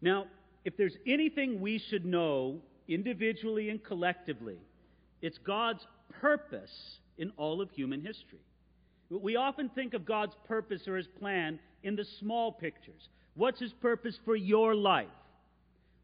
Now, if there's anything we should know individually and collectively, it's God's purpose in all of human history. We often think of God's purpose or his plan in the small pictures. What's his purpose for your life?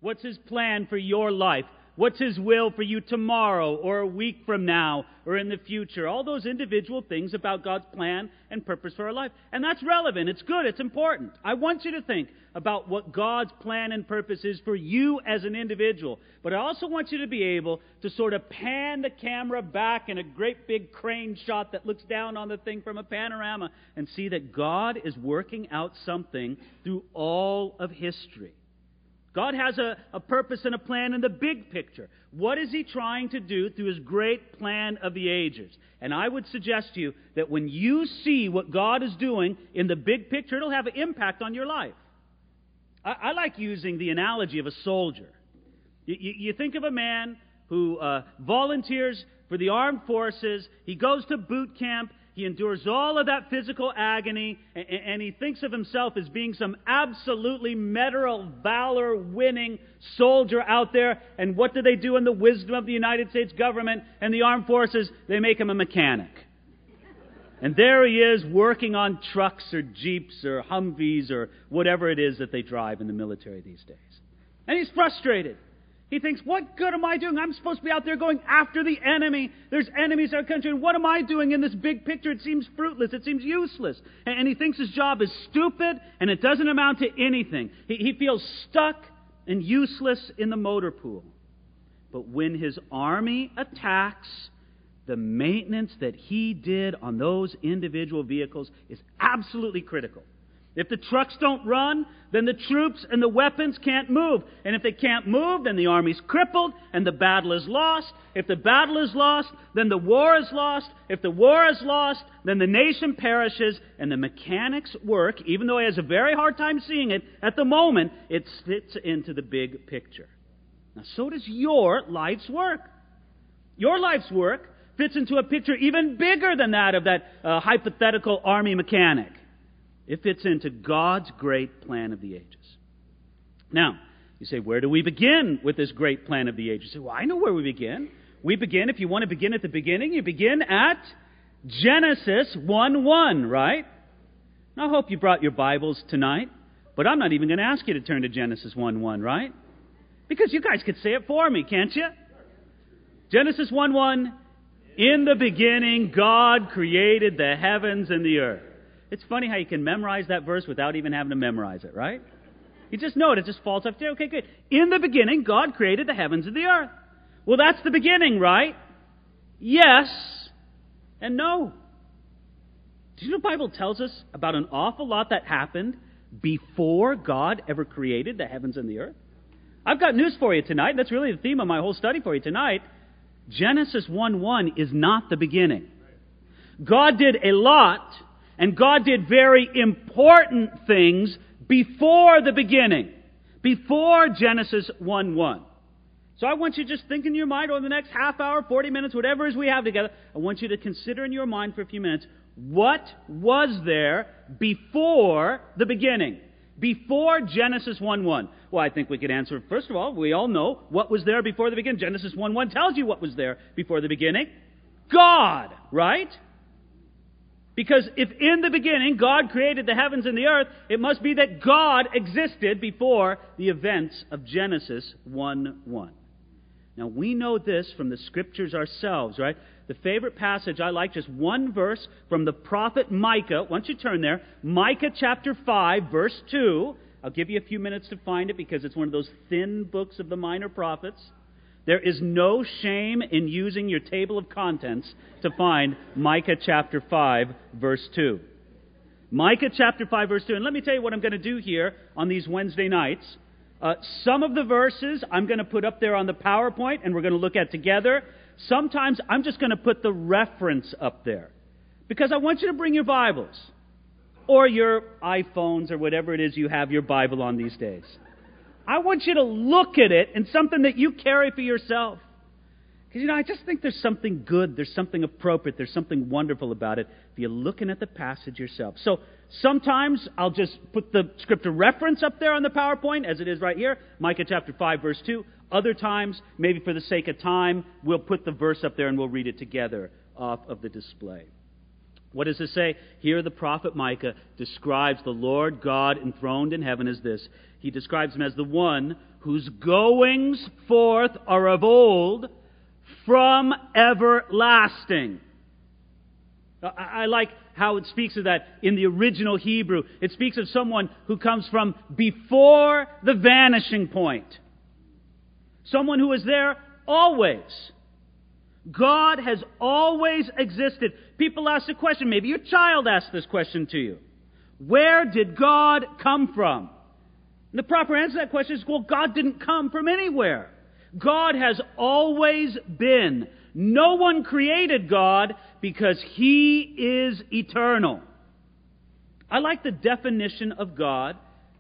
What's his plan for your life? What's His will for you tomorrow or a week from now or in the future? All those individual things about God's plan and purpose for our life. And that's relevant. It's good. It's important. I want you to think about what God's plan and purpose is for you as an individual. But I also want you to be able to sort of pan the camera back in a great big crane shot that looks down on the thing from a panorama and see that God is working out something through all of history. God has a, a purpose and a plan in the big picture. What is He trying to do through His great plan of the ages? And I would suggest to you that when you see what God is doing in the big picture, it'll have an impact on your life. I, I like using the analogy of a soldier. You, you, you think of a man who uh, volunteers for the armed forces, he goes to boot camp, he endures all of that physical agony, and, he thinks of himself as being some absolutely medal valor winning soldier out there. And what do they do in the wisdom of the United States government and the armed forces? They make him a mechanic. And there he is working on trucks or jeeps or Humvees or whatever it is that they drive in the military these days. And he's frustrated. He thinks, what good am I doing? I'm supposed to be out there going after the enemy. There's enemies in our country, and what am I doing in this big picture? It seems fruitless. It seems useless. And, he thinks his job is stupid, and it doesn't amount to anything. He, he feels stuck and useless in the motor pool. But when his army attacks, the maintenance that he did on those individual vehicles is absolutely critical. If the trucks don't run, then the troops and the weapons can't move. And if they can't move, then the army's crippled and the battle is lost. If the battle is lost, then the war is lost. If the war is lost, then the nation perishes and the mechanics work, even though he has a very hard time seeing it, at the moment, it fits into the big picture. Now, so does your life's work. Your life's work fits into a picture even bigger than that of that uh, hypothetical army mechanic. It fits into God's great plan of the ages. Now, you say, where do we begin with this great plan of the ages? You say, well, I know where we begin. We begin, if you want to begin at the beginning, you begin at Genesis 1 1, right? Now, I hope you brought your Bibles tonight, but I'm not even going to ask you to turn to Genesis 1 1, right? Because you guys could say it for me, can't you? Genesis 1 1 In the beginning, God created the heavens and the earth. It's funny how you can memorize that verse without even having to memorize it, right? You just know it. It just falls off. Okay, good. In the beginning, God created the heavens and the earth. Well, that's the beginning, right? Yes and no. Do you know the Bible tells us about an awful lot that happened before God ever created the heavens and the earth? I've got news for you tonight. That's really the theme of my whole study for you tonight. Genesis 1 1 is not the beginning. God did a lot and God did very important things before the beginning, before Genesis 1 1. So I want you to just think in your mind over the next half hour, 40 minutes, whatever it is we have together, I want you to consider in your mind for a few minutes what was there before the beginning? Before Genesis 1 1. Well, I think we could answer, first of all, we all know what was there before the beginning. Genesis 1 1 tells you what was there before the beginning. God, right? Because if in the beginning God created the heavens and the earth, it must be that God existed before the events of Genesis 1 1. Now we know this from the scriptures ourselves, right? The favorite passage I like, just one verse from the prophet Micah. Once you turn there, Micah chapter 5, verse 2. I'll give you a few minutes to find it because it's one of those thin books of the minor prophets. There is no shame in using your table of contents to find Micah chapter 5, verse 2. Micah chapter 5, verse 2. And let me tell you what I'm going to do here on these Wednesday nights. Uh, some of the verses I'm going to put up there on the PowerPoint and we're going to look at together. Sometimes I'm just going to put the reference up there because I want you to bring your Bibles or your iPhones or whatever it is you have your Bible on these days. I want you to look at it and something that you carry for yourself. Because, you know, I just think there's something good, there's something appropriate, there's something wonderful about it if you're looking at the passage yourself. So, Sometimes I'll just put the scripture reference up there on the PowerPoint, as it is right here, Micah chapter 5, verse 2. Other times, maybe for the sake of time, we'll put the verse up there and we'll read it together off of the display. What does it say? Here, the prophet Micah describes the Lord God enthroned in heaven as this. He describes him as the one whose goings forth are of old from everlasting. I like how it speaks of that in the original Hebrew. It speaks of someone who comes from before the vanishing point. Someone who is there always. God has always existed. People ask the question, maybe your child asked this question to you. Where did God come from? And the proper answer to that question is, well, God didn't come from anywhere. God has always been. No one created God because He is eternal. I like the definition of God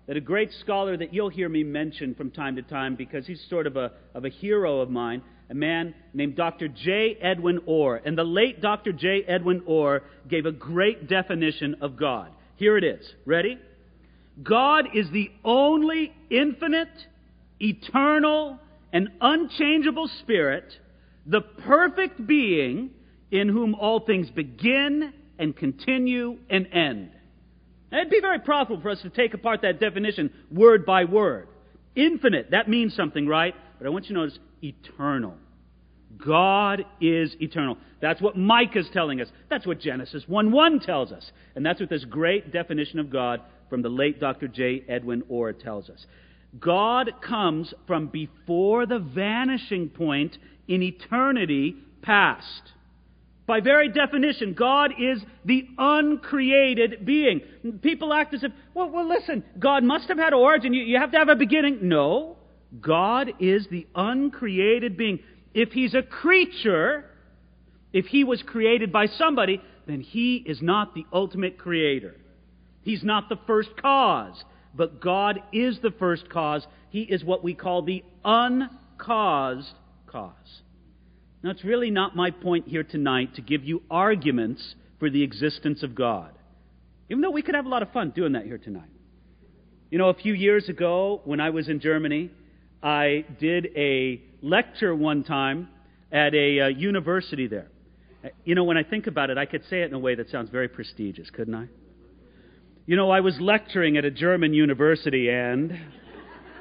that a great scholar that you'll hear me mention from time to time because he's sort of a, of a hero of mine, a man named Dr. J. Edwin Orr. And the late Dr. J. Edwin Orr gave a great definition of God. Here it is. Ready? God is the only infinite, eternal, and unchangeable spirit, the perfect being in whom all things begin and continue and end. Now, it'd be very profitable for us to take apart that definition word by word. Infinite, that means something, right? But I want you to notice eternal. God is eternal. That's what Micah is telling us. That's what Genesis 1 1 tells us. And that's what this great definition of God from the late Dr. J. Edwin Orr tells us. God comes from before the vanishing point in eternity past. By very definition, God is the uncreated being. People act as if, well, well listen, God must have had origin. You, you have to have a beginning. No. God is the uncreated being. If He's a creature, if He was created by somebody, then He is not the ultimate creator. He's not the first cause. But God is the first cause. He is what we call the uncaused cause. Now, it's really not my point here tonight to give you arguments for the existence of God, even though we could have a lot of fun doing that here tonight. You know, a few years ago, when I was in Germany, I did a lecture one time at a uh, university there. You know, when I think about it, I could say it in a way that sounds very prestigious, couldn't I? You know, I was lecturing at a German university, and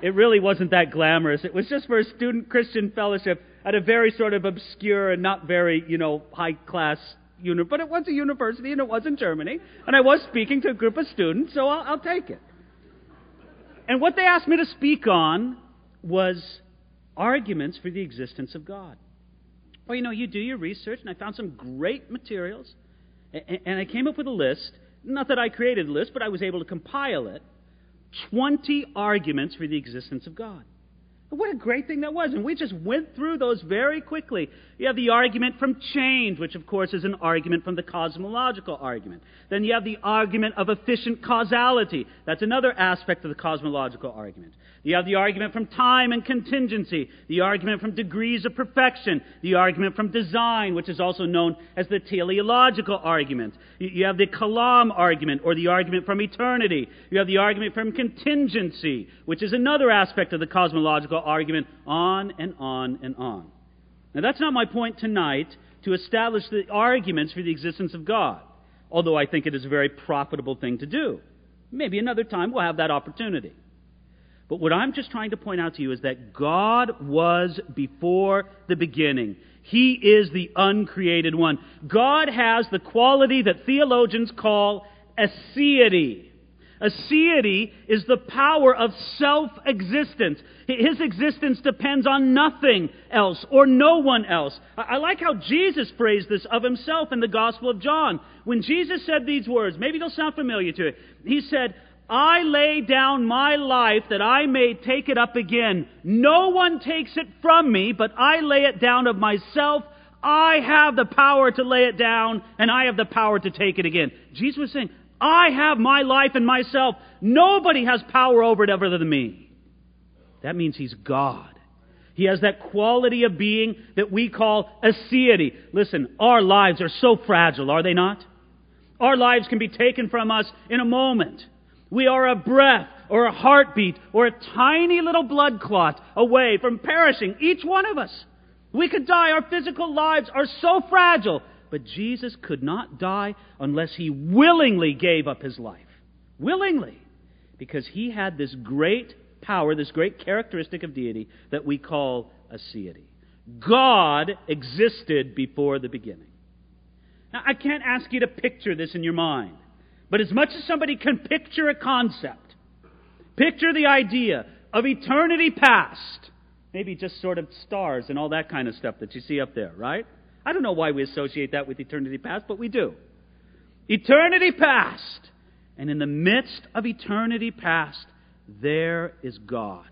it really wasn't that glamorous. It was just for a student Christian fellowship at a very sort of obscure and not very, you know, high class uni- but it was a university and it was in Germany, and I was speaking to a group of students, so I'll, I'll take it. And what they asked me to speak on was arguments for the existence of God. Well, you know, you do your research, and I found some great materials, and, I came up with a list. Not that I created the list, but I was able to compile it. 20 arguments for the existence of God. What a great thing that was. And we just went through those very quickly. You have the argument from change, which of course is an argument from the cosmological argument. Then you have the argument of efficient causality. That's another aspect of the cosmological argument. You have the argument from time and contingency, the argument from degrees of perfection, the argument from design, which is also known as the teleological argument. You have the kalam argument, or the argument from eternity. You have the argument from contingency, which is another aspect of the cosmological argument, on and on and on. Now, that's not my point tonight to establish the arguments for the existence of God, although I think it is a very profitable thing to do. Maybe another time we'll have that opportunity. But what I'm just trying to point out to you is that God was before the beginning. He is the uncreated one. God has the quality that theologians call aseity. Aseity is the power of self existence. His existence depends on nothing else or no one else. I like how Jesus phrased this of himself in the Gospel of John. When Jesus said these words, maybe they'll sound familiar to you. He said, I lay down my life that I may take it up again. No one takes it from me, but I lay it down of myself. I have the power to lay it down, and I have the power to take it again. Jesus was saying, I have my life and myself. Nobody has power over it other than me. That means he's God. He has that quality of being that we call aseity. Listen, our lives are so fragile, are they not? Our lives can be taken from us in a moment. We are a breath or a heartbeat or a tiny little blood clot away from perishing, each one of us. We could die. Our physical lives are so fragile. But Jesus could not die unless he willingly gave up his life. Willingly. Because he had this great power, this great characteristic of deity that we call aseity. God existed before the beginning. Now, I can't ask you to picture this in your mind, but as much as somebody can picture a concept, picture the idea of eternity past, maybe just sort of stars and all that kind of stuff that you see up there, right? I don't know why we associate that with eternity past, but we do. Eternity past. And in the midst of eternity past, there is God.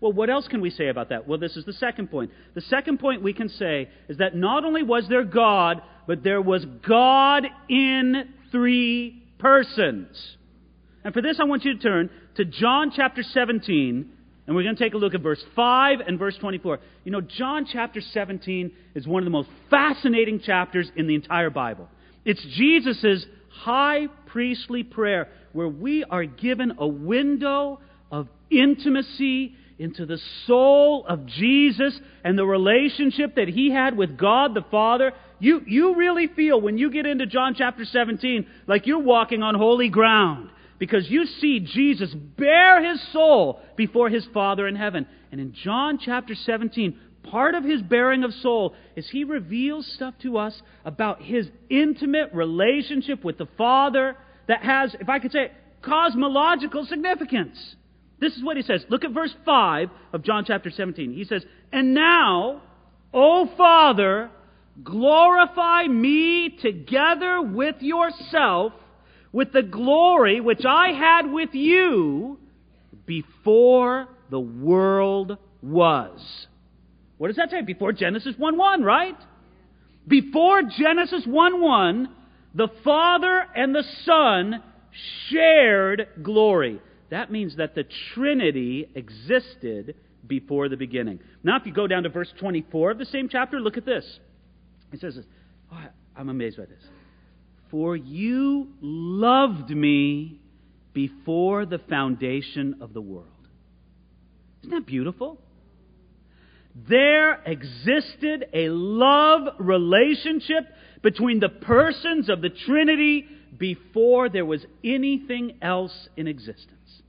Well, what else can we say about that? Well, this is the second point. The second point we can say is that not only was there God, but there was God in three persons. And for this, I want you to turn to John chapter 17, and we're going to take a look at verse 5 and verse 24. You know, John chapter 17 is one of the most fascinating chapters in the entire Bible. It's Jesus' high priestly prayer where we are given a window of intimacy into the soul of Jesus and the relationship that he had with God the Father, you, you really feel when you get into John chapter 17 like you're walking on holy ground because you see Jesus bare his soul before his Father in heaven. And in John chapter 17, part of his bearing of soul is he reveals stuff to us about his intimate relationship with the Father that has, if I could say it, cosmological significance. This is what he says. Look at verse 5 of John chapter 17. He says, And now, O Father, glorify me together with yourself with the glory which I had with you before the world was. What does that say? Before Genesis 1 1, right? Before Genesis 1 1, the Father and the Son shared glory. That means that the Trinity existed before the beginning. Now, if you go down to verse 24 of the same chapter, look at this. He says this. Oh, I'm amazed by this. For you loved me before the foundation of the world. Isn't that beautiful? There existed a love relationship between the persons of the Trinity before there was anything else in existence.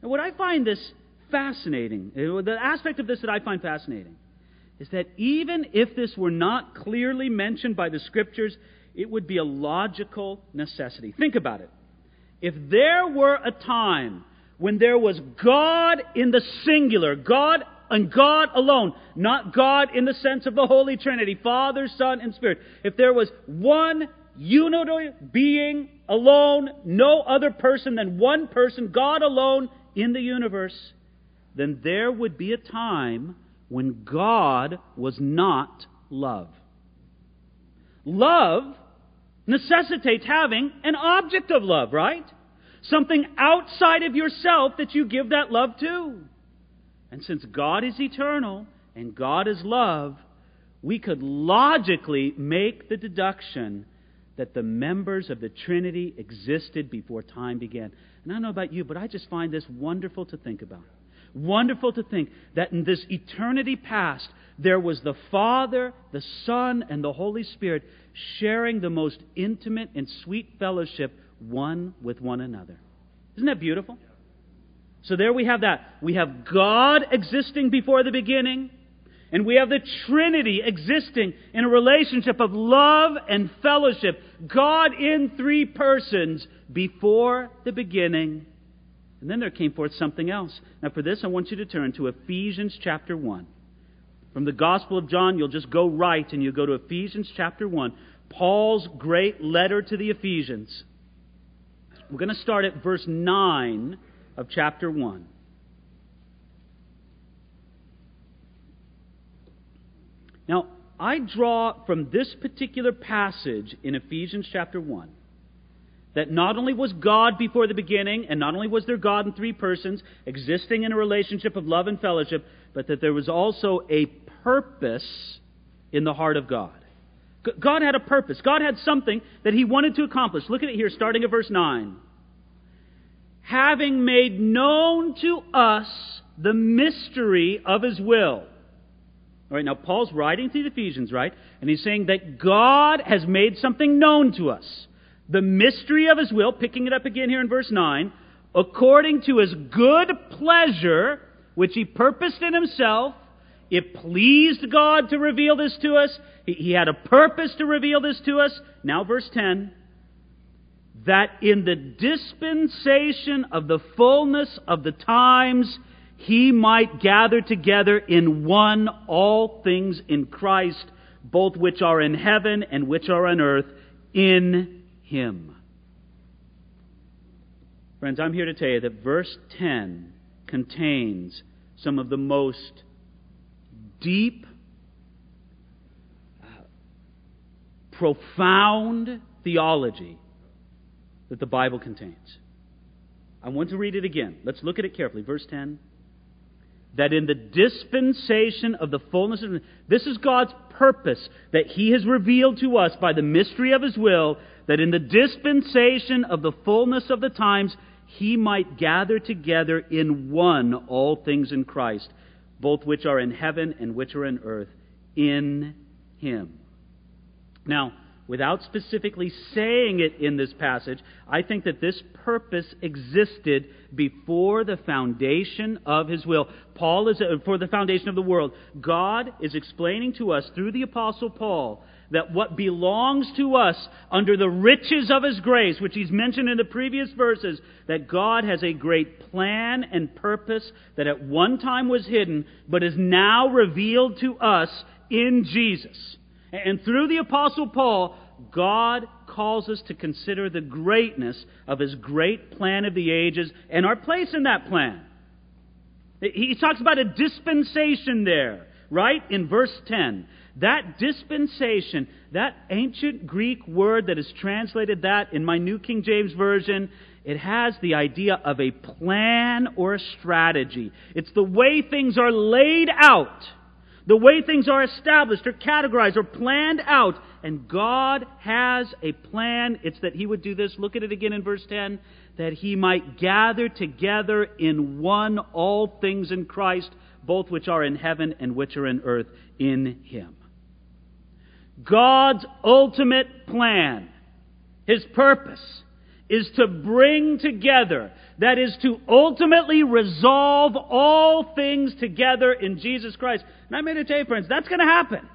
And what I find this fascinating, uh, the aspect of this that I find fascinating, is that even if this were not clearly mentioned by the Scriptures, it would be a logical necessity. Think about it. If there were a time when there was God in the singular, God and God alone, not God in the sense of the Holy Trinity, Father, Son, and Spirit, if there was one unity being alone, no other person than one person, God alone in the universe, then there would be a time when God was not love. Love necessitates having an object of love, right? Something outside of yourself that you give that love to. And since God is eternal and God is love, we could logically make the deduction that the members of the Trinity existed before time began. And I don't know about you, but I just find this wonderful to think about. Wonderful to think that in this eternity past, there was the Father, the Son, and the Holy Spirit sharing the most intimate and sweet fellowship one with one another. Isn't that beautiful? So there we have that. We have God existing before the beginning, and we have the Trinity existing in a relationship of love and fellowship. God in three persons before the beginning. And then there came forth something else. Now, for this, I want you to turn to Ephesians chapter 1. From the Gospel of John, you'll just go right and you'll go to Ephesians chapter 1. Paul's great letter to the Ephesians. We're going to start at verse 9 of chapter 1. Now, I draw from this particular passage in Ephesians chapter 1 that not only was God before the beginning, and not only was there God in three persons existing in a relationship of love and fellowship, but that there was also a purpose in the heart of God. God had a purpose. God had something that He wanted to accomplish. Look at it here, starting at verse 9. Having made known to us the mystery of His will. All right, now Paul's writing to the Ephesians, right? And he's saying that God has made something known to us. The mystery of His will, picking it up again here in verse 9, according to His good pleasure, which He purposed in Himself it pleased God to reveal this to us. He had a purpose to reveal this to us. Now, verse 10 that in the dispensation of the fullness of the times, he might gather together in one all things in Christ, both which are in heaven and which are on earth, in him. Friends, I'm here to tell you that verse 10 contains some of the most deep, uh, profound theology that the Bible contains. I want to read it again. Let's look at it carefully. Verse 10 that in the dispensation of the fullness of this is God's purpose that he has revealed to us by the mystery of his will that in the dispensation of the fullness of the times he might gather together in one all things in Christ both which are in heaven and which are in earth, in him. Now, without specifically saying it in this passage, I think that this purpose existed before the foundation of his will. Paul is, uh, for the foundation of the world. God is explaining to us through the Apostle Paul that what belongs to us under the riches of His grace, which He's mentioned in the previous verses, that God has a great plan and purpose that at one time was hidden, but is now revealed to us in Jesus. And through the Apostle Paul, God calls us to consider the greatness of His great plan of the ages and our place in that plan. He talks about a dispensation there, right? In verse 10. That dispensation, that ancient Greek word that is translated that in my New King James Version, it has the idea of a plan or a strategy. It's the way things are laid out, the way things are established or categorized or planned out. And God has a plan. It's that He would do this. Look at it again in verse 10 that He might gather together in one all things in Christ, both which are in heaven and which are in earth, in Him. God's ultimate plan, His purpose, is to bring together, that is to ultimately resolve all things together in Jesus Christ. And I'm here to tell you, friends, that's going to happen.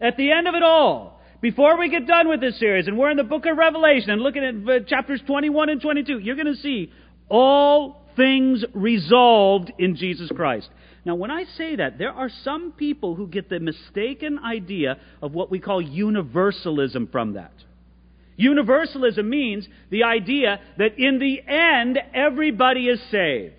At the end of it all, before we get done with this series, and we're in the book of Revelation and looking at uh, chapters 21 and 22, you're going to see all things resolved in Jesus Christ. Now, when I say that, there are some people who get the mistaken idea of what we call universalism from that. Universalism means the idea that in the end, everybody is saved.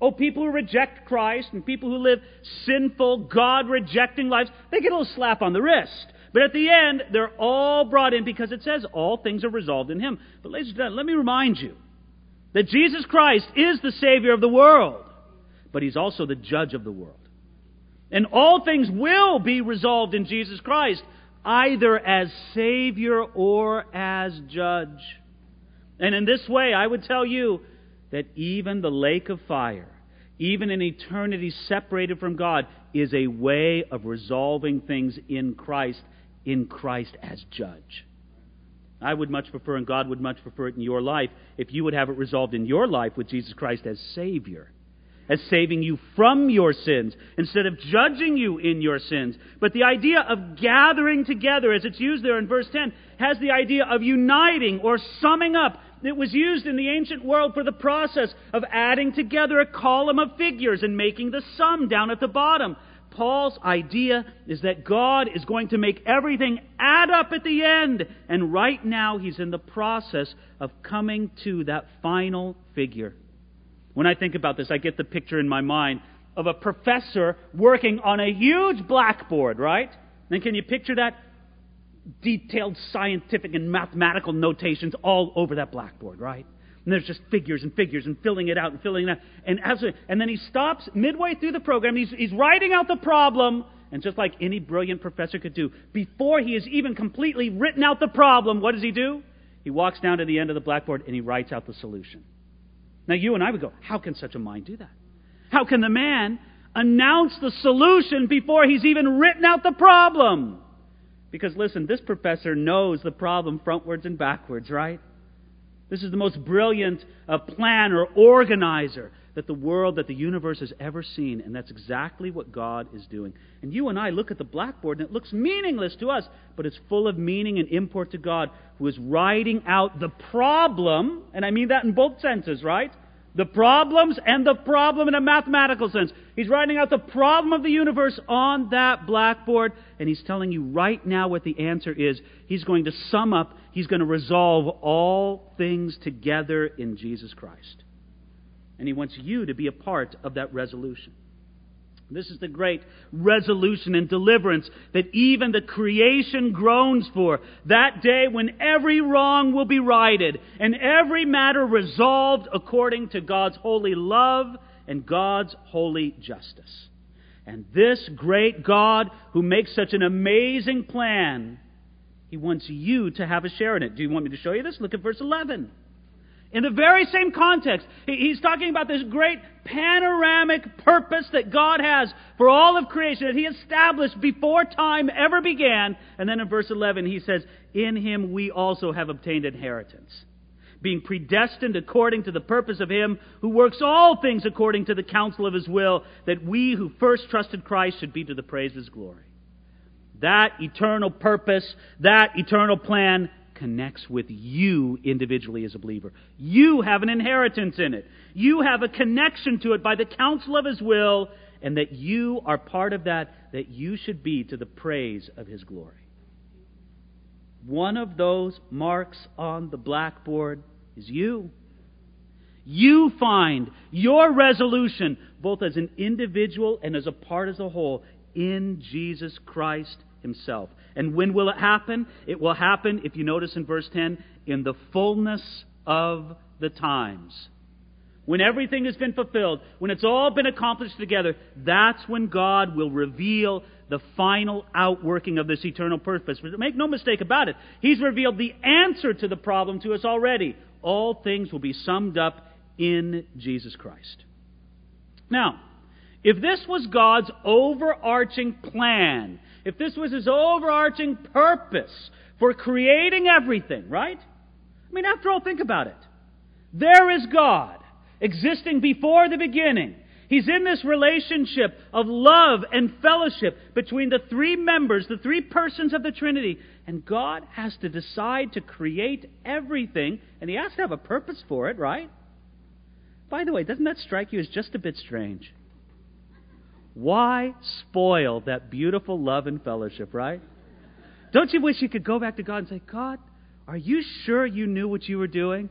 Oh, people who reject Christ and people who live sinful, God rejecting lives, they get a little slap on the wrist. But at the end, they're all brought in because it says all things are resolved in Him. But, ladies and gentlemen, let me remind you that Jesus Christ is the Savior of the world but he's also the judge of the world. And all things will be resolved in Jesus Christ, either as Savior or as judge. And in this way, I would tell you that even the lake of fire, even an eternity separated from God, is a way of resolving things in Christ, in Christ as judge. I would much prefer, and God would much prefer it in your life, if you would have it resolved in your life with Jesus Christ as Savior as saving you from your sins instead of judging you in your sins. But the idea of gathering together, as it's used there in verse 10, has the idea of uniting or summing up. It was used in the ancient world for the process of adding together a column of figures and making the sum down at the bottom. Paul's idea is that God is going to make everything add up at the end. And right now, he's in the process of coming to that final figure. When I think about this, I get the picture in my mind of a professor working on a huge blackboard, right? And can you picture that? Detailed scientific and mathematical notations all over that blackboard, right? And there's just figures and figures and filling it out and filling it out. And, as a, and then he stops midway through the program. He's, he's writing out the problem. And just like any brilliant professor could do, before he has even completely written out the problem, what does he do? He walks down to the end of the blackboard and he writes out the solution. Now, you and I would go, How can such a mind do that? How can the man announce the solution before he's even written out the problem? Because, listen, this professor knows the problem frontwards and backwards, right? This is the most brilliant uh, planner, organizer that the world, that the universe has ever seen. And that's exactly what God is doing. And you and I look at the blackboard and it looks meaningless to us, but it's full of meaning and import to God, who is writing out the problem, and I mean that in both senses, right? The problems and the problem in a mathematical sense. He's writing out the problem of the universe on that blackboard, and he's telling you right now what the answer is. He's going to sum up, he's going to resolve all things together in Jesus Christ. And he wants you to be a part of that resolution. This is the great resolution and deliverance that even the creation groans for. That day when every wrong will be righted and every matter resolved according to God's holy love and God's holy justice. And this great God who makes such an amazing plan, he wants you to have a share in it. Do you want me to show you this? Look at verse 11. In the very same context, he's talking about this great panoramic purpose that God has for all of creation that he established before time ever began. And then in verse 11, he says, In him we also have obtained inheritance, being predestined according to the purpose of him who works all things according to the counsel of his will, that we who first trusted Christ should be to the praise of his glory. That eternal purpose, that eternal plan connects with you individually as a believer. You have an inheritance in it. You have a connection to it by the counsel of His will, and that you are part of that, that you should be to the praise of His glory. One of those marks on the blackboard is you. You find your resolution, both as an individual and as a part as a whole, in Jesus Christ himself. And when will it happen? It will happen, if you notice in verse 10, in the fullness of the times. When everything has been fulfilled, when it's all been accomplished together, that's when God will reveal the final outworking of this eternal purpose. Make no mistake about it, He's revealed the answer to the problem to us already. All things will be summed up in Jesus Christ. Now, if this was God's overarching plan, if this was his overarching purpose for creating everything, right? I mean, after all, think about it. There is God existing before the beginning. He's in this relationship of love and fellowship between the three members, the three persons of the Trinity. And God has to decide to create everything, and He has to have a purpose for it, right? By the way, doesn't that strike you as just a bit strange? Why spoil that beautiful love and fellowship, right? Don't you wish you could go back to God and say, God, are you sure you knew what you were doing?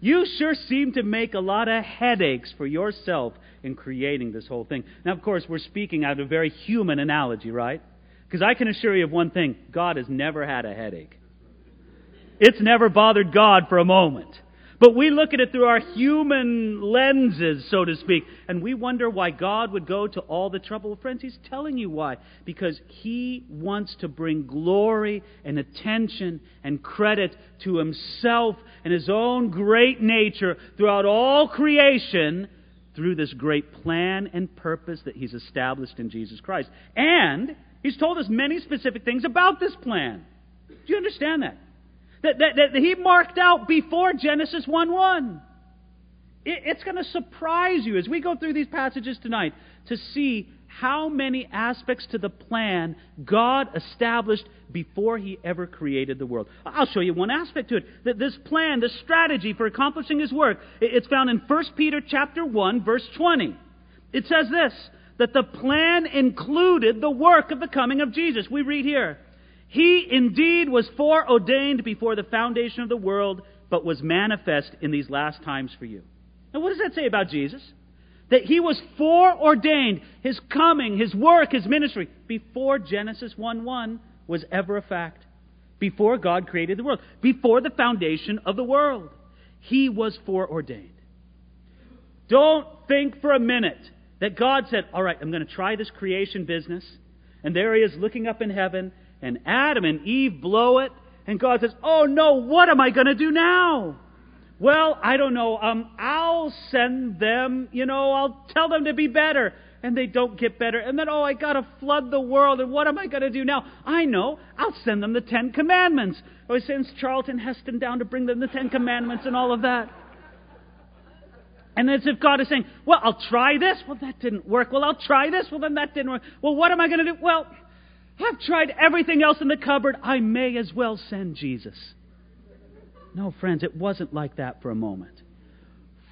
You sure seem to make a lot of headaches for yourself in creating this whole thing. Now, of course, we're speaking out of a very human analogy, right? Because I can assure you of one thing God has never had a headache. It's never bothered God for a moment. But we look at it through our human lenses, so to speak, and we wonder why God would go to all the trouble. Friends, He's telling you why. Because He wants to bring glory and attention and credit to Himself and His own great nature throughout all creation through this great plan and purpose that He's established in Jesus Christ. And He's told us many specific things about this plan. Do you understand that? That, that, that he marked out before Genesis 1 1. It, it's going to surprise you as we go through these passages tonight to see how many aspects to the plan God established before he ever created the world. I'll show you one aspect to it. That this plan, this strategy for accomplishing his work, it's found in 1 Peter chapter 1 verse 20. It says this, that the plan included the work of the coming of Jesus. We read here, he indeed was foreordained before the foundation of the world, but was manifest in these last times for you. Now, what does that say about Jesus? That he was foreordained, his coming, his work, his ministry, before Genesis 1 1 was ever a fact. Before God created the world, before the foundation of the world. He was foreordained. Don't think for a minute that God said, All right, I'm going to try this creation business. And there he is looking up in heaven, and Adam and Eve blow it, and God says, Oh no, what am I going to do now? Well, I don't know. Um, I'll send them, you know, I'll tell them to be better. And they don't get better. And then, oh, I got to flood the world. And what am I going to do now? I know. I'll send them the Ten Commandments. Oh, he sends Charlton Heston down to bring them the Ten Commandments and all of that. And as if God is saying, well, I'll try this. Well, that didn't work. Well, I'll try this. Well, then that didn't work. Well, what am I going to do? Well, I've tried everything else in the cupboard. I may as well send Jesus. No, friends, it wasn't like that for a moment.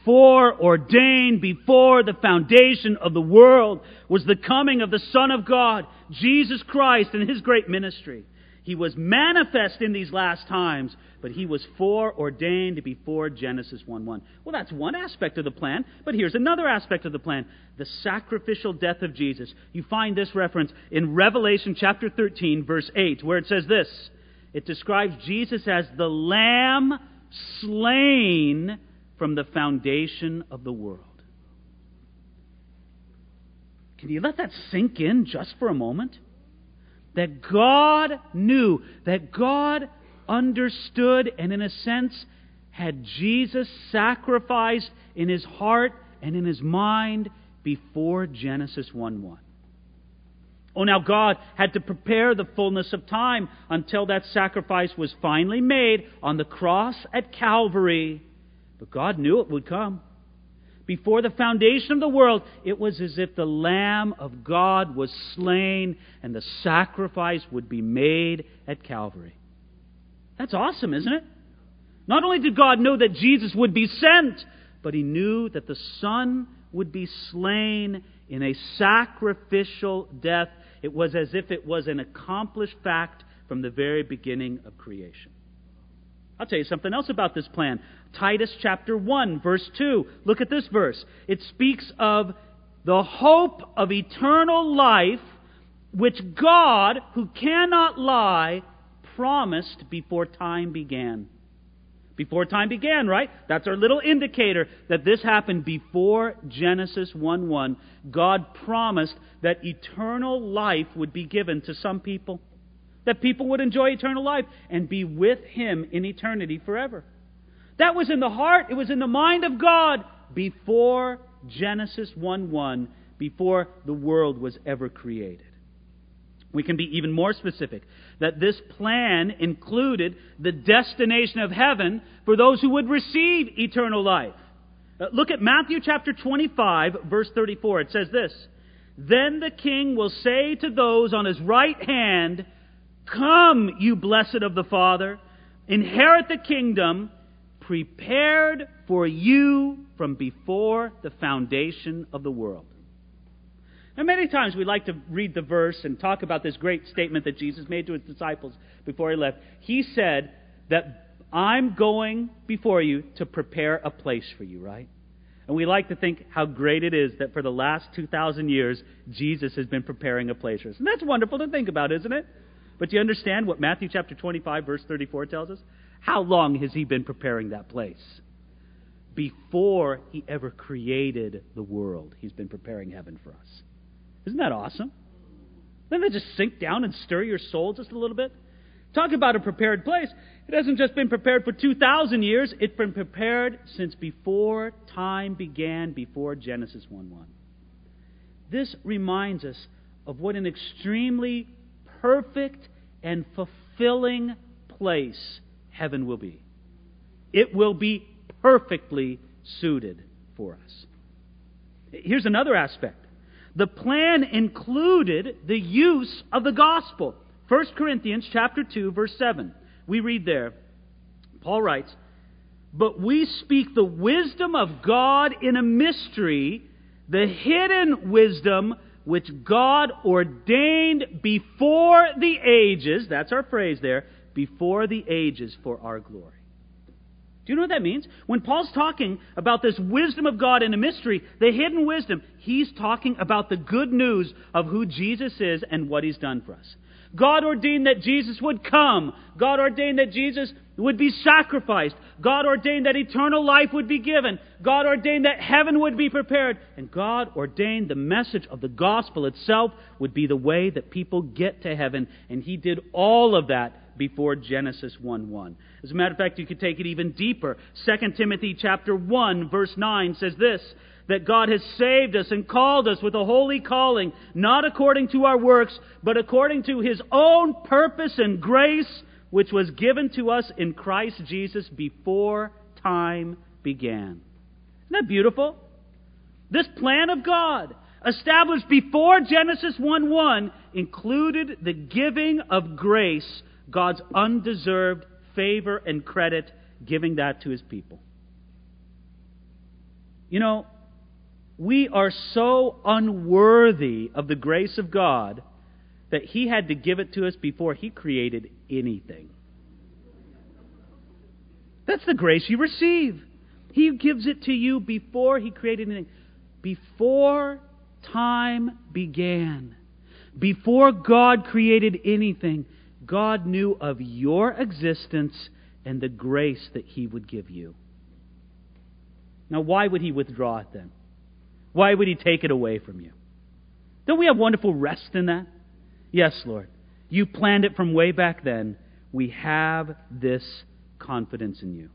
Foreordained before the foundation of the world was the coming of the Son of God, Jesus Christ, and his great ministry. He was manifest in these last times, but he was foreordained before Genesis 1 1. Well, that's one aspect of the plan, but here's another aspect of the plan the sacrificial death of Jesus. You find this reference in Revelation chapter 13, verse 8, where it says this it describes Jesus as the Lamb slain from the foundation of the world. Can you let that sink in just for a moment? That God knew, that God understood, and in a sense, had Jesus sacrificed in his heart and in his mind before Genesis 1 1. Oh, now God had to prepare the fullness of time until that sacrifice was finally made on the cross at Calvary. But God knew it would come. Before the foundation of the world, it was as if the Lamb of God was slain and the sacrifice would be made at Calvary. That's awesome, isn't it? Not only did God know that Jesus would be sent, but he knew that the Son would be slain in a sacrificial death it was as if it was an accomplished fact from the very beginning of creation. I'll tell you something else about this plan. Titus chapter 1, verse 2. Look at this verse. It speaks of the hope of eternal life which God, who cannot lie, promised before time began. Before time began, right? That's our little indicator that this happened before Genesis 1 1. God promised that eternal life would be given to some people, that people would enjoy eternal life and be with Him in eternity forever. That was in the heart, it was in the mind of God before Genesis 1 1, before the world was ever created. We can be even more specific that this plan included the destination of heaven for those who would receive eternal life. Uh, look at Matthew chapter 25, verse 34. It says this Then the king will say to those on his right hand, Come, you blessed of the Father, inherit the kingdom prepared for you from before the foundation of the world. Now, many times we like to read the verse and talk about this great statement that Jesus made to his disciples before he left. He said that I'm going before you to prepare a place for you, right? And we like to think how great it is that for the last 2,000 years, Jesus has been preparing a place for us. And that's wonderful to think about, isn't it? But do you understand what Matthew chapter 25, verse 34 tells us? How long has he been preparing that place? Before he ever created the world, he's been preparing heaven for us. Isn't that awesome? Doesn't that just sink down and stir your soul just a little bit? Talk about a prepared place. It hasn't just been prepared for 2,000 years, it's been prepared since before time began, before Genesis 1 1. This reminds us of what an extremely perfect and fulfilling place heaven will be. It will be perfectly suited for us. Here's another aspect the plan included the use of the gospel. 1 Corinthians chapter 2 verse 7. We read there. Paul writes, "But we speak the wisdom of God in a mystery, the hidden wisdom which God ordained before the ages, that's our phrase there, before the ages for our glory." Do you know what that means? When Paul's talking about this wisdom of God in a mystery, the hidden wisdom, he's talking about the good news of who Jesus is and what he's done for us. God ordained that Jesus would come. God ordained that Jesus would be sacrificed. God ordained that eternal life would be given. God ordained that heaven would be prepared. And God ordained the message of the gospel itself would be the way that people get to heaven. And He did all of that before Genesis 1 1. As a matter of fact, you could take it even deeper. 2 Timothy chapter 1, verse 9 says this that God has saved us and called us with a holy calling, not according to our works, but according to His own purpose and grace, which was given to us in Christ Jesus before time began. Isn't that beautiful? This plan of God, established before Genesis 1 1, included the giving of grace, God's undeserved favor and credit, giving that to His people. You know, we are so unworthy of the grace of God that He had to give it to us before He created anything. That's the grace you receive. He gives it to you before He created anything. Before time began, before God created anything, God knew of your existence and the grace that He would give you. Now, why would He withdraw it then? Why would He take it away from you? Don't we have wonderful rest in that? Yes, Lord. You planned it from way back then. We have this confidence in you.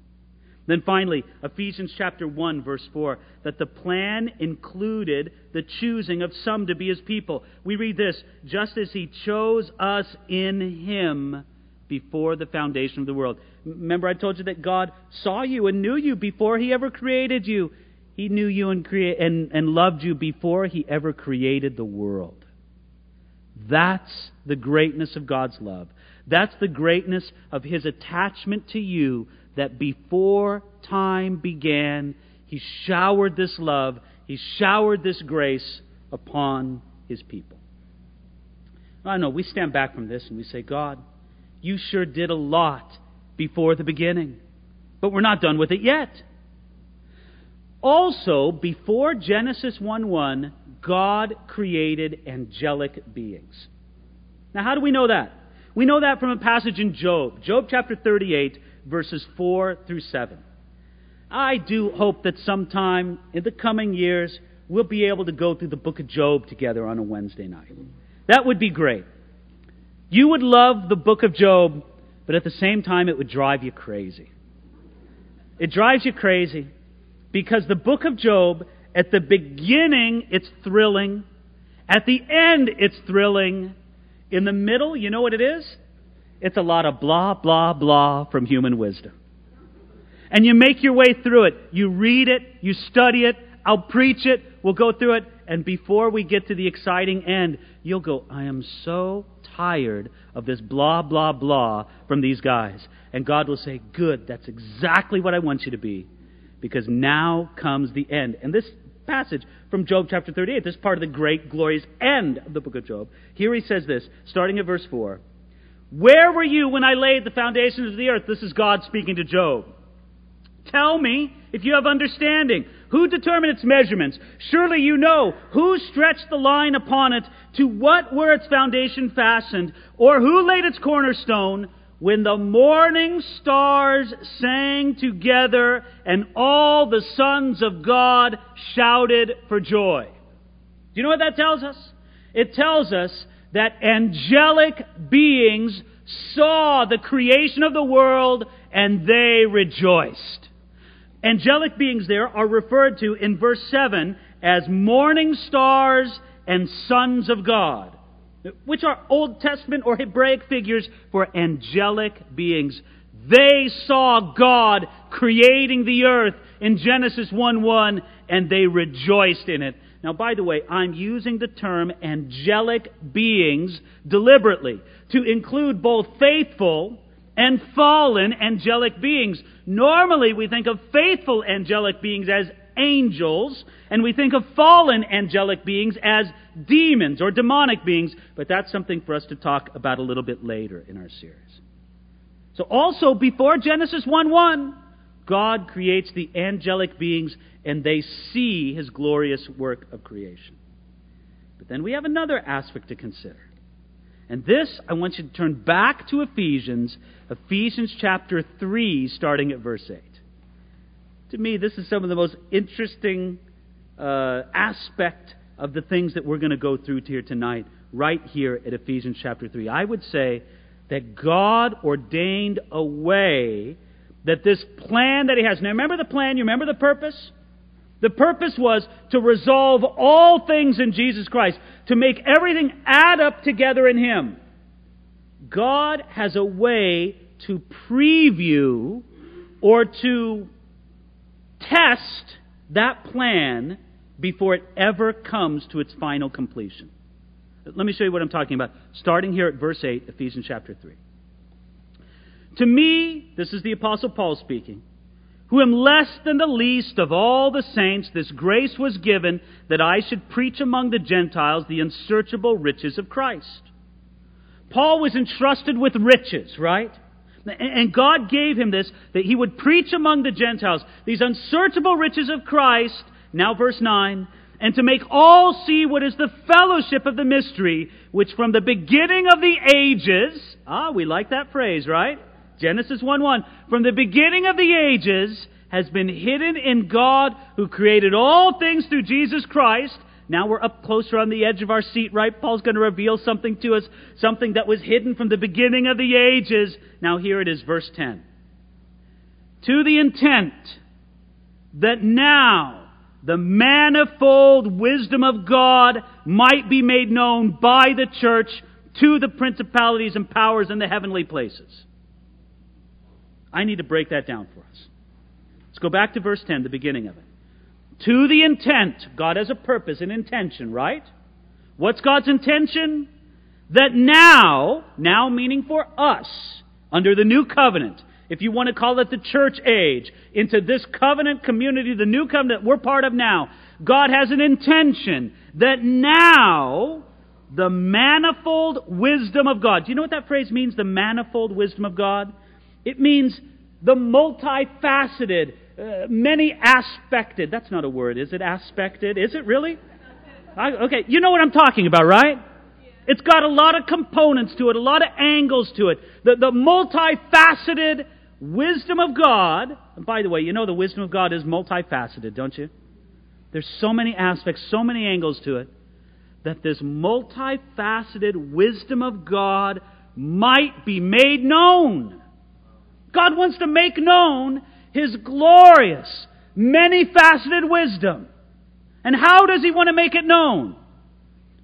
Then finally, Ephesians chapter 1 verse 4, that the plan included the choosing of some to be his people. We read this, just as he chose us in him before the foundation of the world. Remember I told you that God saw you and knew you before he ever created you. He knew you and, crea- and, and loved you before he ever created the world. That's the greatness of God's love. That's the greatness of his attachment to you that before time began, he showered this love, he showered this grace upon his people. I know we stand back from this and we say, God, you sure did a lot before the beginning, but we're not done with it yet. Also, before Genesis 1 1, God created angelic beings. Now, how do we know that? We know that from a passage in Job, Job chapter 38, verses 4 through 7. I do hope that sometime in the coming years we'll be able to go through the book of Job together on a Wednesday night. That would be great. You would love the book of Job, but at the same time it would drive you crazy. It drives you crazy because the book of Job, at the beginning, it's thrilling. At the end, it's thrilling. In the middle, you know what it is? It's a lot of blah, blah, blah from human wisdom. And you make your way through it. You read it, you study it, I'll preach it, we'll go through it, and before we get to the exciting end, you'll go, I am so tired of this blah, blah, blah from these guys. And God will say, Good, that's exactly what I want you to be because now comes the end. And this passage from Job chapter 38, this is part of the great, glorious end of the book of Job. Here he says this, starting at verse 4 Where were you when I laid the foundations of the earth? This is God speaking to Job. Tell me if you have understanding. Who determined its measurements? Surely you know. Who stretched the line upon it? To what were its foundation fastened? Or who laid its cornerstone? when the morning stars sang together and all the sons of God shouted for joy. Do you know what that tells us? It tells us that angelic beings saw the creation of the world and they rejoiced. Angelic beings there are referred to in verse 7 as morning stars and sons of God which are Old Testament or Hebraic figures for angelic beings. They saw God creating the earth in Genesis 1 1, and they rejoiced in it. Now, by the way, I'm using the term angelic beings deliberately to include both faithful and fallen angelic beings. Normally, we think of faithful angelic beings as angels, and we think of fallen angelic beings as demons or demonic beings, but that's something for us to talk about a little bit later in our series. So, also before Genesis 1 1, God creates the angelic beings and they see his glorious work of creation. But then we have another aspect to consider. And this, I want you to turn back to Ephesians, Ephesians chapter 3, starting at verse 8. To me, this is some of the most interesting uh, aspect of the things that we're going to go through here tonight, right here at Ephesians chapter 3. I would say that God ordained a way that this plan that He has. Now, remember the plan? You remember the purpose? The purpose was to resolve all things in Jesus Christ, to make everything add up together in Him. God has a way to preview or to test that plan before it ever comes to its final completion. Let me show you what I'm talking about, starting here at verse 8, Ephesians chapter 3. To me, this is the Apostle Paul speaking, who am less than the least of all the saints, this grace was given that I should preach among the Gentiles the unsearchable riches of Christ. Paul was entrusted with riches, right? And God gave him this, that he would preach among the Gentiles these unsearchable riches of Christ, now verse 9, and to make all see what is the fellowship of the mystery, which from the beginning of the ages, ah, we like that phrase, right? Genesis 1 1. From the beginning of the ages has been hidden in God who created all things through Jesus Christ. Now we're up closer on the edge of our seat, right? Paul's going to reveal something to us, something that was hidden from the beginning of the ages. Now here it is, verse 10. To the intent that now the manifold wisdom of God might be made known by the church to the principalities and powers in the heavenly places. I need to break that down for us. Let's go back to verse 10, the beginning of it. To the intent, God has a purpose, an intention, right? What's God's intention? That now, now meaning for us, under the new covenant, if you want to call it the church age, into this covenant community, the new covenant we're part of now, God has an intention that now the manifold wisdom of God. Do you know what that phrase means, the manifold wisdom of God? It means the multifaceted, uh, many aspected. That's not a word, is it? Aspected? Is it really? I, okay, you know what I'm talking about, right? It's got a lot of components to it, a lot of angles to it. The, the multifaceted wisdom of God. And by the way, you know the wisdom of God is multifaceted, don't you? There's so many aspects, so many angles to it, that this multifaceted wisdom of God might be made known. God wants to make known His glorious, many faceted wisdom. And how does He want to make it known?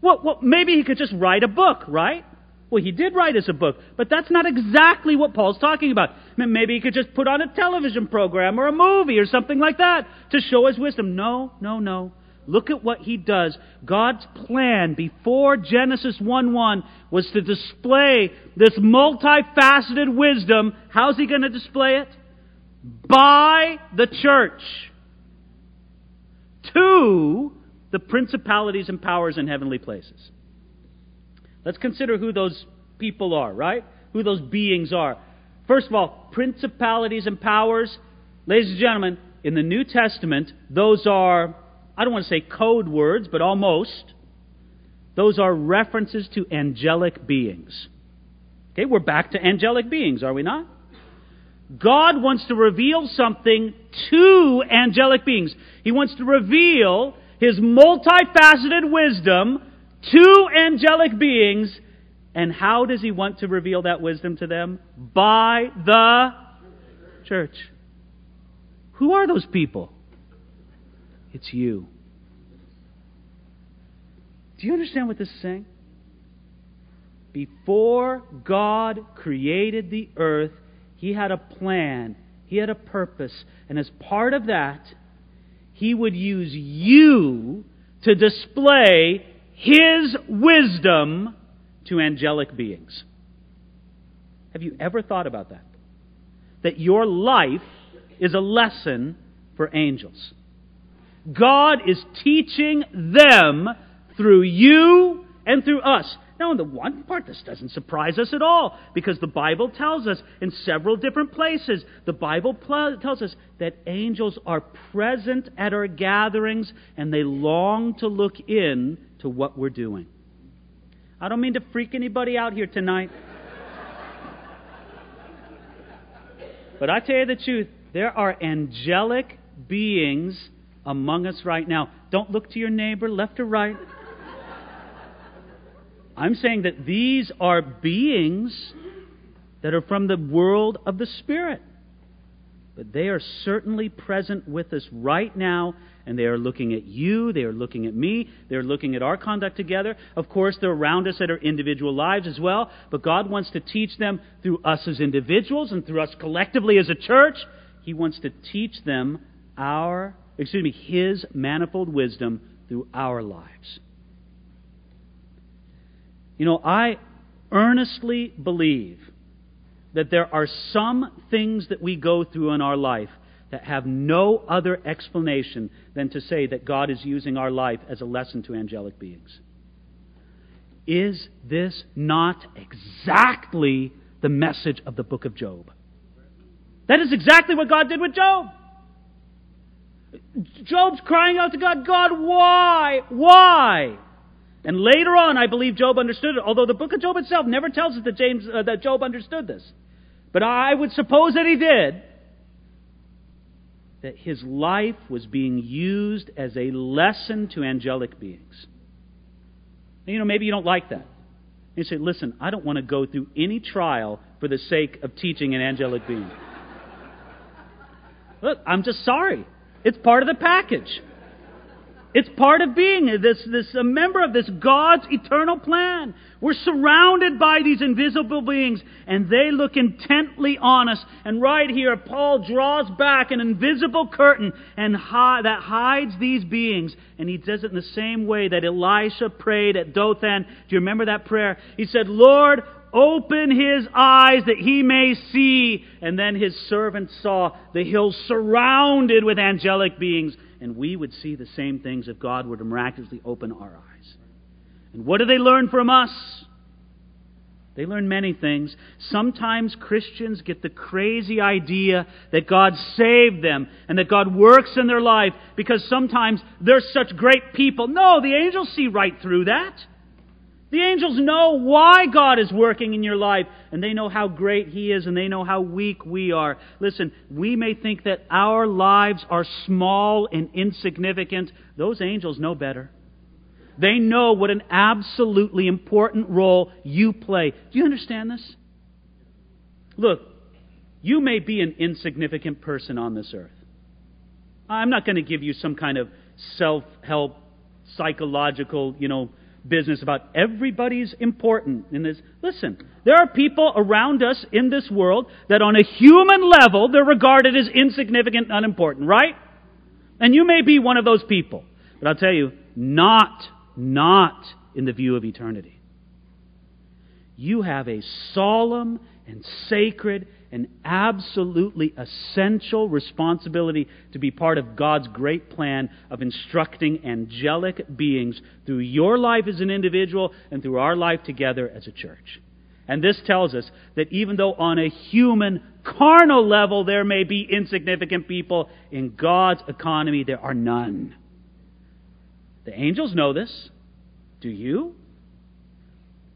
Well, well, maybe He could just write a book, right? Well, He did write us a book, but that's not exactly what Paul's talking about. Maybe He could just put on a television program or a movie or something like that to show His wisdom. No, no, no. Look at what he does. God's plan before Genesis 1 1 was to display this multifaceted wisdom. How's he going to display it? By the church to the principalities and powers in heavenly places. Let's consider who those people are, right? Who those beings are. First of all, principalities and powers. Ladies and gentlemen, in the New Testament, those are I don't want to say code words, but almost. Those are references to angelic beings. Okay, we're back to angelic beings, are we not? God wants to reveal something to angelic beings. He wants to reveal His multifaceted wisdom to angelic beings. And how does He want to reveal that wisdom to them? By the church. Who are those people? It's you. Do you understand what this is saying? Before God created the earth, He had a plan, He had a purpose, and as part of that, He would use you to display His wisdom to angelic beings. Have you ever thought about that? That your life is a lesson for angels. God is teaching them through you and through us. Now, in the one part, this doesn't surprise us at all because the Bible tells us in several different places, the Bible pl- tells us that angels are present at our gatherings and they long to look in to what we're doing. I don't mean to freak anybody out here tonight. but I tell you the truth, there are angelic beings among us right now. Don't look to your neighbor, left or right. I'm saying that these are beings that are from the world of the Spirit. But they are certainly present with us right now, and they are looking at you, they are looking at me, they are looking at our conduct together. Of course, they're around us at our individual lives as well, but God wants to teach them through us as individuals and through us collectively as a church. He wants to teach them our, excuse me, His manifold wisdom through our lives. You know, I earnestly believe that there are some things that we go through in our life that have no other explanation than to say that God is using our life as a lesson to angelic beings. Is this not exactly the message of the book of Job? That is exactly what God did with Job. Job's crying out to God, God, why? Why? And later on, I believe Job understood it, although the book of Job itself never tells us that, James, uh, that Job understood this. But I would suppose that he did. That his life was being used as a lesson to angelic beings. And, you know, maybe you don't like that. You say, listen, I don't want to go through any trial for the sake of teaching an angelic being. Look, I'm just sorry. It's part of the package. It's part of being this, this a member of this God's eternal plan. We're surrounded by these invisible beings, and they look intently on us. And right here, Paul draws back an invisible curtain and hi- that hides these beings. And he does it in the same way that Elisha prayed at Dothan. Do you remember that prayer? He said, Lord, open his eyes that he may see. And then his servant saw the hills surrounded with angelic beings and we would see the same things if God were to miraculously open our eyes. And what do they learn from us? They learn many things. Sometimes Christians get the crazy idea that God saved them and that God works in their life because sometimes they're such great people. No, the angels see right through that. The angels know why God is working in your life, and they know how great He is, and they know how weak we are. Listen, we may think that our lives are small and insignificant. Those angels know better. They know what an absolutely important role you play. Do you understand this? Look, you may be an insignificant person on this earth. I'm not going to give you some kind of self help, psychological, you know, business about everybody's important in this. Listen, there are people around us in this world that on a human level they're regarded as insignificant unimportant, right? And you may be one of those people. But I'll tell you, not, not in the view of eternity. You have a solemn and sacred an absolutely essential responsibility to be part of God's great plan of instructing angelic beings through your life as an individual and through our life together as a church. And this tells us that even though on a human, carnal level there may be insignificant people, in God's economy there are none. The angels know this. Do you?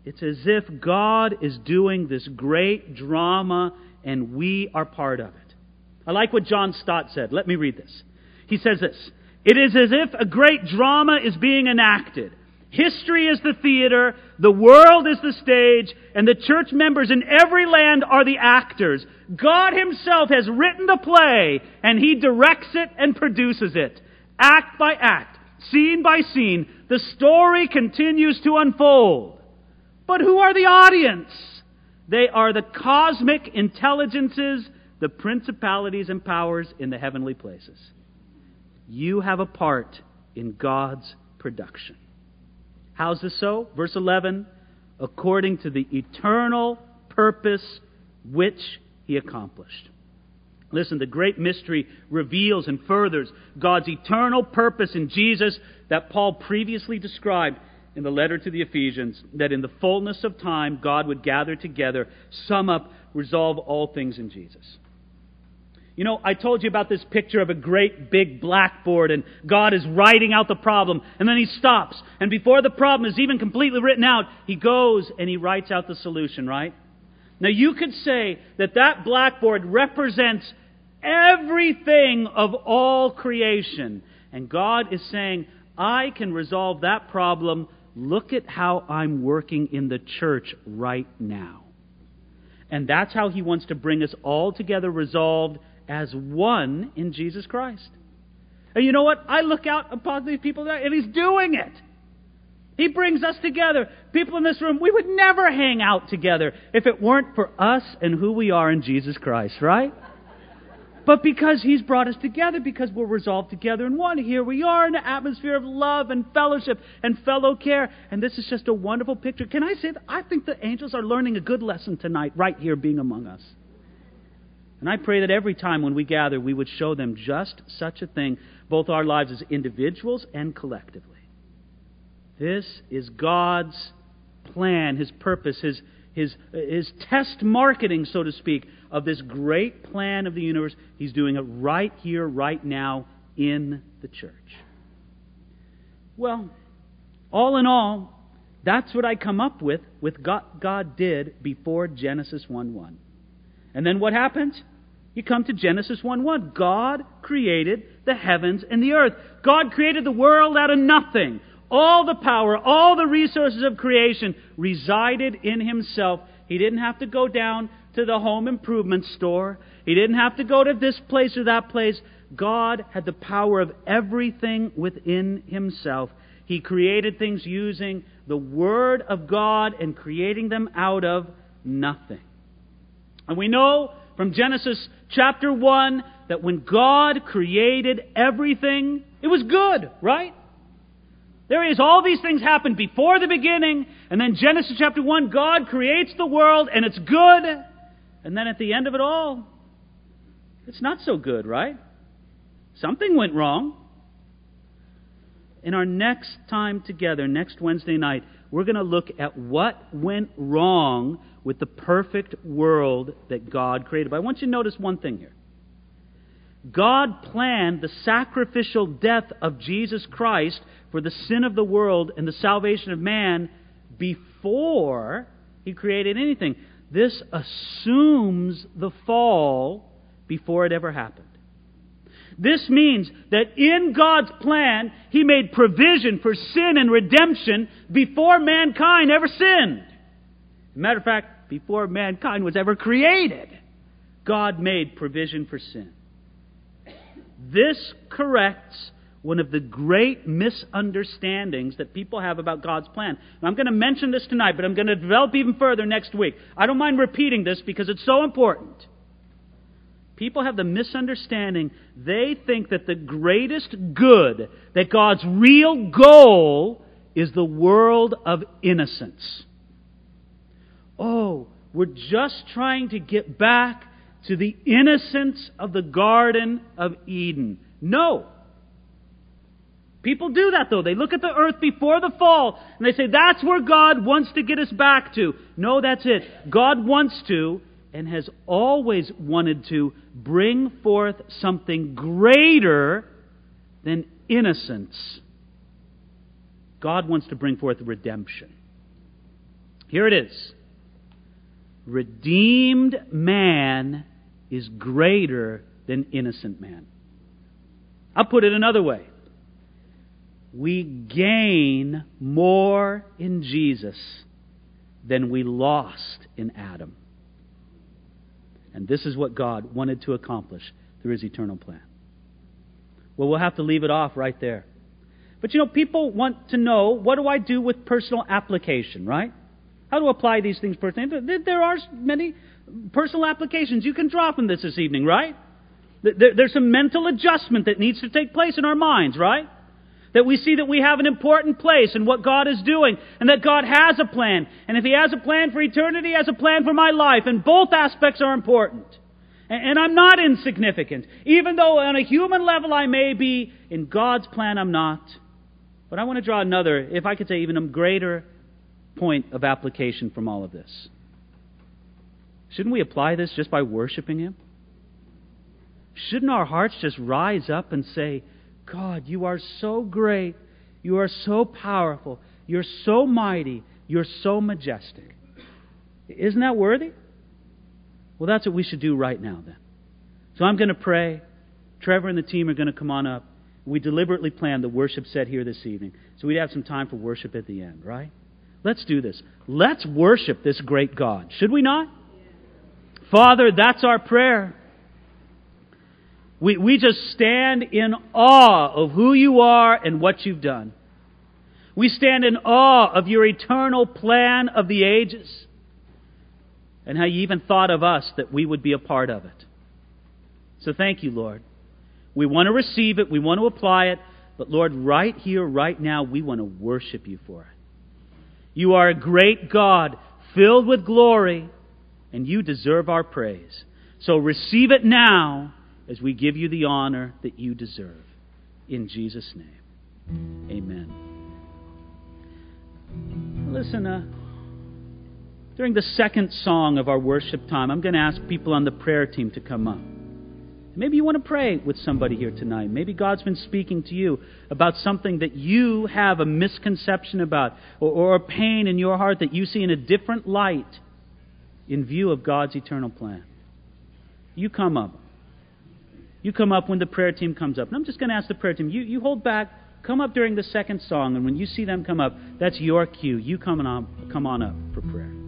It's as if God is doing this great drama and we are part of it. I like what John Stott said. Let me read this. He says this It is as if a great drama is being enacted. History is the theater, the world is the stage, and the church members in every land are the actors. God Himself has written the play, and He directs it and produces it. Act by act, scene by scene, the story continues to unfold. But who are the audience? They are the cosmic intelligences, the principalities and powers in the heavenly places. You have a part in God's production. How's this so? Verse 11 according to the eternal purpose which he accomplished. Listen, the great mystery reveals and furthers God's eternal purpose in Jesus that Paul previously described in the letter to the Ephesians that in the fullness of time God would gather together, sum up, resolve all things in Jesus. You know, I told you about this picture of a great big blackboard, and God is writing out the problem, and then He stops. And before the problem is even completely written out, He goes and He writes out the solution, right? Now, you could say that that blackboard represents everything of all creation. And God is saying, I can resolve that problem. Look at how I'm working in the church right now. And that's how He wants to bring us all together resolved as one in Jesus Christ. And you know what? I look out upon these people and He's doing it. He brings us together. People in this room, we would never hang out together if it weren't for us and who we are in Jesus Christ, right? But because He's brought us together, because we're resolved together in one, here we are in an atmosphere of love and fellowship and fellow care. And this is just a wonderful picture. Can I say that? I think the angels are learning a good lesson tonight, right here, being among us. And I pray that every time when we gather, we would show them just such a thing, both our lives as individuals and collectively. This is God's plan, His purpose, His, His, His test marketing, so to speak, of this great plan of the universe. He's doing it right here, right now, in the church. Well, all in all, that's what I come up with with what God did before Genesis 1 1. And then what happens? You come to Genesis 1 1. God created the heavens and the earth. God created the world out of nothing. All the power, all the resources of creation resided in Himself. He didn't have to go down to the home improvement store. He didn't have to go to this place or that place. God had the power of everything within Himself. He created things using the Word of God and creating them out of nothing. And we know from Genesis chapter 1 that when God created everything, it was good, right? There is all these things happen before the beginning, and then Genesis chapter 1, God creates the world, and it's good. And then at the end of it all, it's not so good, right? Something went wrong. In our next time together, next Wednesday night, we're going to look at what went wrong with the perfect world that God created. But I want you to notice one thing here. God planned the sacrificial death of Jesus Christ for the sin of the world and the salvation of man before he created anything. This assumes the fall before it ever happened. This means that in God's plan, He made provision for sin and redemption before mankind ever sinned. Matter of fact, before mankind was ever created, God made provision for sin. This corrects one of the great misunderstandings that people have about God's plan. And I'm going to mention this tonight, but I'm going to develop even further next week. I don't mind repeating this because it's so important. People have the misunderstanding. They think that the greatest good, that God's real goal, is the world of innocence. Oh, we're just trying to get back to the innocence of the Garden of Eden. No. People do that though. They look at the earth before the fall and they say, that's where God wants to get us back to. No, that's it. God wants to and has always wanted to bring forth something greater than innocence. God wants to bring forth redemption. Here it is redeemed man is greater than innocent man. I'll put it another way. We gain more in Jesus than we lost in Adam. And this is what God wanted to accomplish through his eternal plan. Well, we'll have to leave it off right there. But you know, people want to know what do I do with personal application, right? How to apply these things personally. There are many personal applications you can draw from this this evening, right? There's some mental adjustment that needs to take place in our minds, right? That we see that we have an important place in what God is doing, and that God has a plan. And if He has a plan for eternity, He has a plan for my life, and both aspects are important. And I'm not insignificant. Even though on a human level I may be, in God's plan I'm not. But I want to draw another, if I could say even a greater point of application from all of this. Shouldn't we apply this just by worshiping Him? shouldn't our hearts just rise up and say, God, you are so great. You are so powerful. You're so mighty. You're so majestic. Isn't that worthy? Well, that's what we should do right now, then. So I'm going to pray. Trevor and the team are going to come on up. We deliberately planned the worship set here this evening. So we'd have some time for worship at the end, right? Let's do this. Let's worship this great God. Should we not? Father, that's our prayer. We, we just stand in awe of who you are and what you've done. We stand in awe of your eternal plan of the ages and how you even thought of us that we would be a part of it. So thank you, Lord. We want to receive it, we want to apply it, but Lord, right here, right now, we want to worship you for it. You are a great God, filled with glory, and you deserve our praise. So receive it now as we give you the honor that you deserve. In Jesus' name, amen. Listen, uh, during the second song of our worship time, I'm going to ask people on the prayer team to come up. Maybe you want to pray with somebody here tonight. Maybe God's been speaking to you about something that you have a misconception about or, or, a pain in your heart that you see in a different light in view of God's eternal plan. You come up. You come up when the prayer team comes up. And I'm just going to ask the prayer team, you, you hold back, come up during the second song, and when you see them come up, that's your cue. You come on, come on up for prayer.